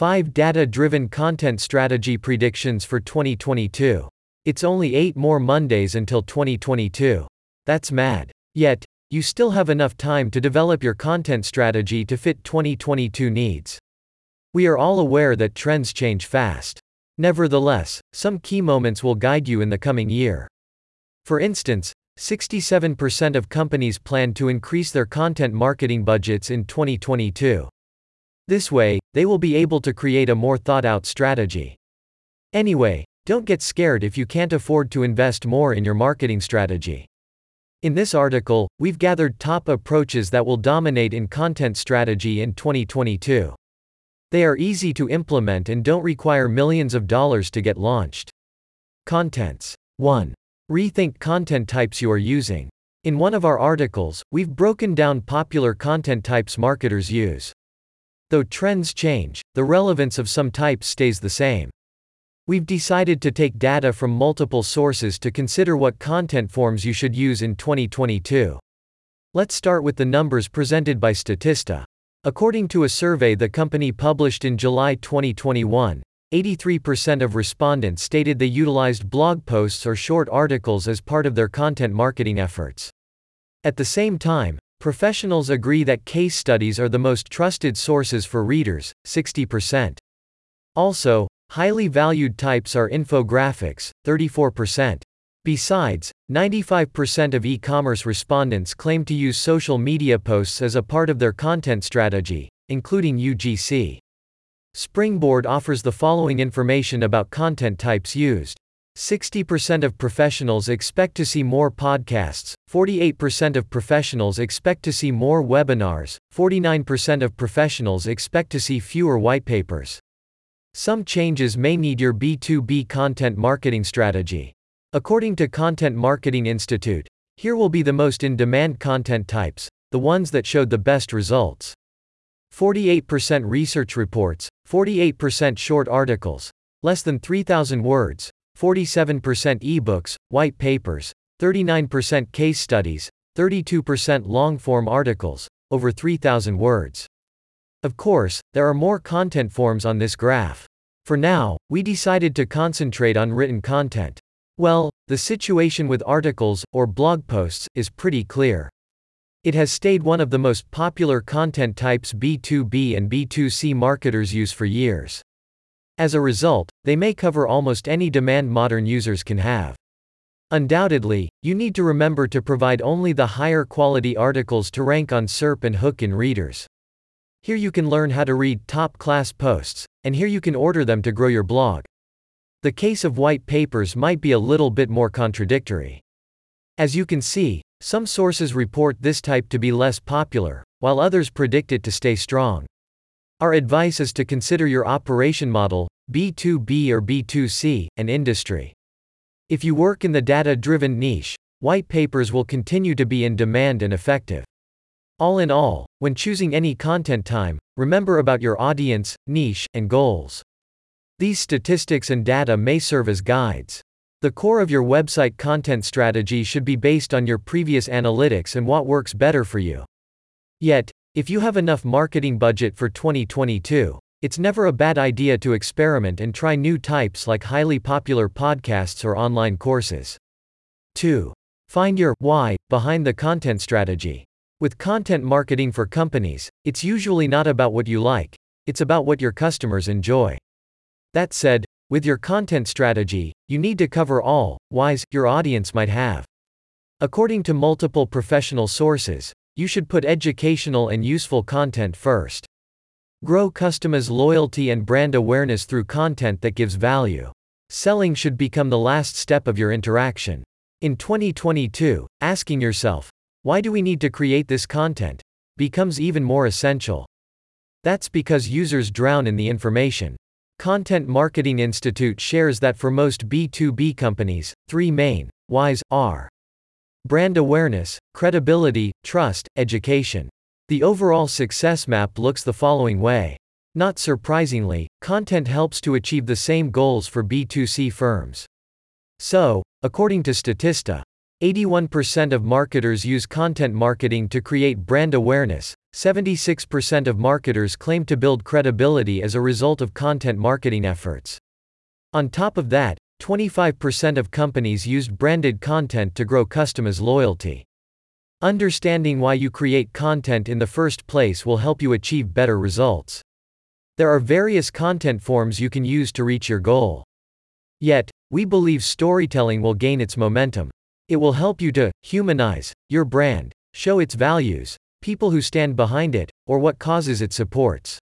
5 Data Driven Content Strategy Predictions for 2022. It's only 8 more Mondays until 2022. That's mad. Yet, you still have enough time to develop your content strategy to fit 2022 needs. We are all aware that trends change fast. Nevertheless, some key moments will guide you in the coming year. For instance, 67% of companies plan to increase their content marketing budgets in 2022. This way, they will be able to create a more thought out strategy. Anyway, don't get scared if you can't afford to invest more in your marketing strategy. In this article, we've gathered top approaches that will dominate in content strategy in 2022. They are easy to implement and don't require millions of dollars to get launched. Contents 1. Rethink content types you are using. In one of our articles, we've broken down popular content types marketers use. Though trends change, the relevance of some types stays the same. We've decided to take data from multiple sources to consider what content forms you should use in 2022. Let's start with the numbers presented by Statista. According to a survey the company published in July 2021, 83% of respondents stated they utilized blog posts or short articles as part of their content marketing efforts. At the same time, Professionals agree that case studies are the most trusted sources for readers, 60%. Also, highly valued types are infographics, 34%. Besides, 95% of e commerce respondents claim to use social media posts as a part of their content strategy, including UGC. Springboard offers the following information about content types used. 60% of professionals expect to see more podcasts, 48% of professionals expect to see more webinars, 49% of professionals expect to see fewer white papers. Some changes may need your B2B content marketing strategy. According to Content Marketing Institute, here will be the most in demand content types, the ones that showed the best results. 48% research reports, 48% short articles, less than 3,000 words, 47% ebooks, white papers, 39% case studies, 32% long form articles, over 3,000 words. Of course, there are more content forms on this graph. For now, we decided to concentrate on written content. Well, the situation with articles, or blog posts, is pretty clear. It has stayed one of the most popular content types B2B and B2C marketers use for years. As a result, they may cover almost any demand modern users can have. Undoubtedly, you need to remember to provide only the higher quality articles to rank on SERP and hook in readers. Here you can learn how to read top class posts, and here you can order them to grow your blog. The case of white papers might be a little bit more contradictory. As you can see, some sources report this type to be less popular, while others predict it to stay strong. Our advice is to consider your operation model, B2B or B2C, and industry. If you work in the data driven niche, white papers will continue to be in demand and effective. All in all, when choosing any content time, remember about your audience, niche, and goals. These statistics and data may serve as guides. The core of your website content strategy should be based on your previous analytics and what works better for you. Yet, if you have enough marketing budget for 2022, it's never a bad idea to experiment and try new types like highly popular podcasts or online courses. 2. Find your why behind the content strategy. With content marketing for companies, it's usually not about what you like, it's about what your customers enjoy. That said, with your content strategy, you need to cover all whys your audience might have. According to multiple professional sources, you should put educational and useful content first. Grow customers' loyalty and brand awareness through content that gives value. Selling should become the last step of your interaction. In 2022, asking yourself, why do we need to create this content? becomes even more essential. That's because users drown in the information. Content Marketing Institute shares that for most B2B companies, three main whys are Brand awareness, credibility, trust, education. The overall success map looks the following way. Not surprisingly, content helps to achieve the same goals for B2C firms. So, according to Statista, 81% of marketers use content marketing to create brand awareness, 76% of marketers claim to build credibility as a result of content marketing efforts. On top of that, 25% of companies used branded content to grow customers' loyalty. Understanding why you create content in the first place will help you achieve better results. There are various content forms you can use to reach your goal. Yet, we believe storytelling will gain its momentum. It will help you to humanize your brand, show its values, people who stand behind it, or what causes it supports.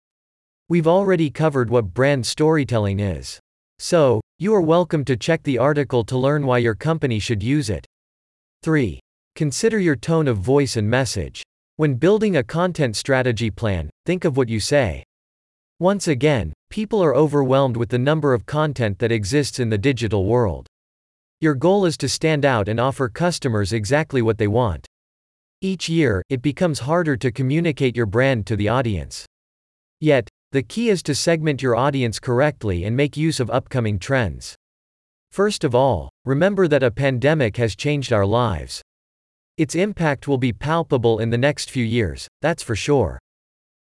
We've already covered what brand storytelling is. So, you are welcome to check the article to learn why your company should use it. 3. Consider your tone of voice and message. When building a content strategy plan, think of what you say. Once again, people are overwhelmed with the number of content that exists in the digital world. Your goal is to stand out and offer customers exactly what they want. Each year, it becomes harder to communicate your brand to the audience. Yet, the key is to segment your audience correctly and make use of upcoming trends. First of all, remember that a pandemic has changed our lives. Its impact will be palpable in the next few years, that's for sure.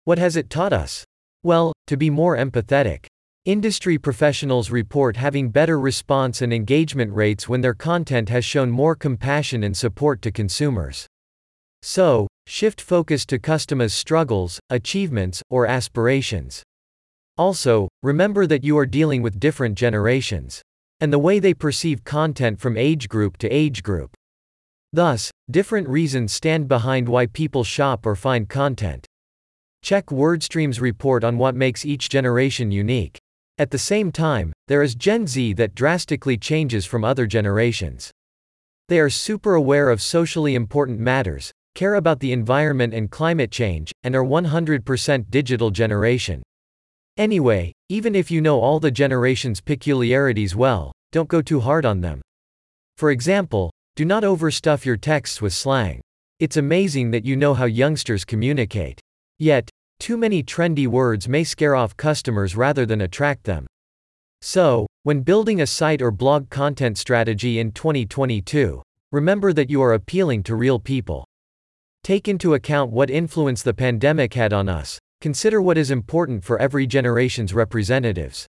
What has it taught us? Well, to be more empathetic. Industry professionals report having better response and engagement rates when their content has shown more compassion and support to consumers. So, shift focus to customers' struggles, achievements, or aspirations. Also, remember that you are dealing with different generations. And the way they perceive content from age group to age group. Thus, different reasons stand behind why people shop or find content. Check WordStream's report on what makes each generation unique. At the same time, there is Gen Z that drastically changes from other generations. They are super aware of socially important matters, care about the environment and climate change, and are 100% digital generation. Anyway, even if you know all the generation's peculiarities well, don't go too hard on them. For example, do not overstuff your texts with slang. It's amazing that you know how youngsters communicate. Yet, too many trendy words may scare off customers rather than attract them. So, when building a site or blog content strategy in 2022, remember that you are appealing to real people. Take into account what influence the pandemic had on us. Consider what is important for every generation's representatives.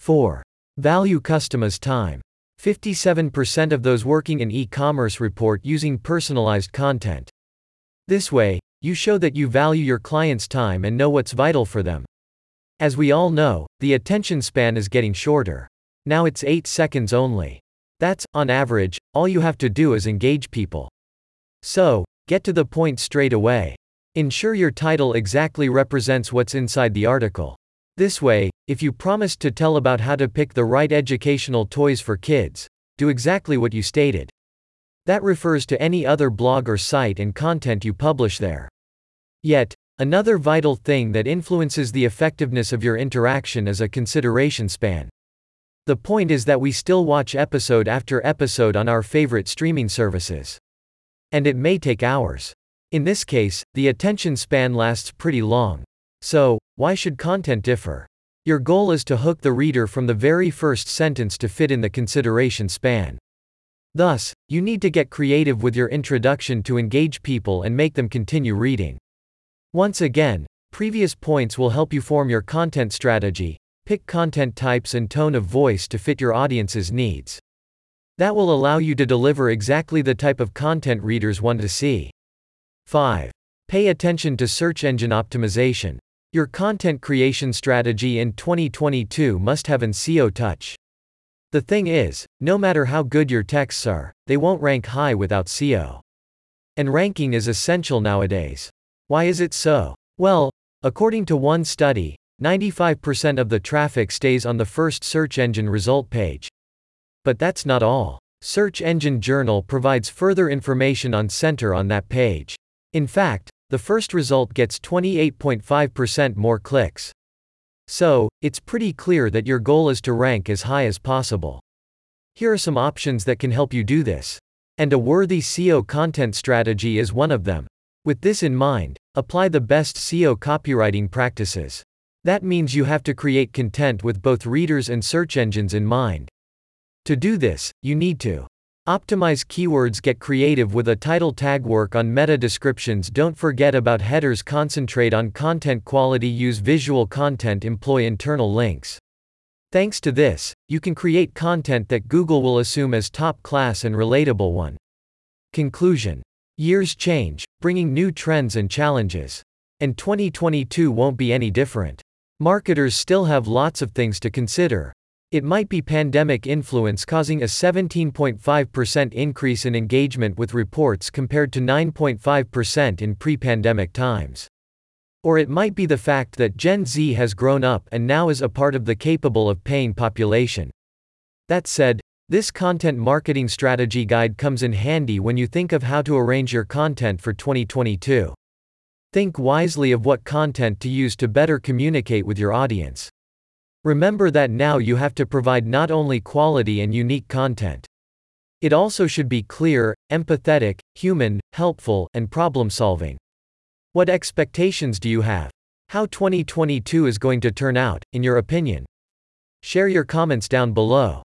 4. Value customers' time. 57% of those working in e commerce report using personalized content. This way, you show that you value your clients' time and know what's vital for them. As we all know, the attention span is getting shorter. Now it's 8 seconds only. That's, on average, all you have to do is engage people. So, Get to the point straight away. Ensure your title exactly represents what's inside the article. This way, if you promised to tell about how to pick the right educational toys for kids, do exactly what you stated. That refers to any other blog or site and content you publish there. Yet, another vital thing that influences the effectiveness of your interaction is a consideration span. The point is that we still watch episode after episode on our favorite streaming services. And it may take hours. In this case, the attention span lasts pretty long. So, why should content differ? Your goal is to hook the reader from the very first sentence to fit in the consideration span. Thus, you need to get creative with your introduction to engage people and make them continue reading. Once again, previous points will help you form your content strategy, pick content types and tone of voice to fit your audience's needs. That will allow you to deliver exactly the type of content readers want to see. 5. Pay attention to search engine optimization. Your content creation strategy in 2022 must have an SEO touch. The thing is, no matter how good your texts are, they won't rank high without SEO. And ranking is essential nowadays. Why is it so? Well, according to one study, 95% of the traffic stays on the first search engine result page. But that's not all. Search Engine Journal provides further information on center on that page. In fact, the first result gets 28.5% more clicks. So, it's pretty clear that your goal is to rank as high as possible. Here are some options that can help you do this. And a worthy SEO content strategy is one of them. With this in mind, apply the best SEO copywriting practices. That means you have to create content with both readers and search engines in mind. To do this, you need to Optimize keywords Get creative with a title tag Work on meta descriptions Don't forget about headers Concentrate on content quality Use visual content Employ internal links. Thanks to this, you can create content that Google will assume as top class and relatable one. Conclusion Years change, bringing new trends and challenges. And 2022 won't be any different. Marketers still have lots of things to consider. It might be pandemic influence causing a 17.5% increase in engagement with reports compared to 9.5% in pre pandemic times. Or it might be the fact that Gen Z has grown up and now is a part of the capable of paying population. That said, this content marketing strategy guide comes in handy when you think of how to arrange your content for 2022. Think wisely of what content to use to better communicate with your audience. Remember that now you have to provide not only quality and unique content. It also should be clear, empathetic, human, helpful, and problem solving. What expectations do you have? How 2022 is going to turn out, in your opinion? Share your comments down below.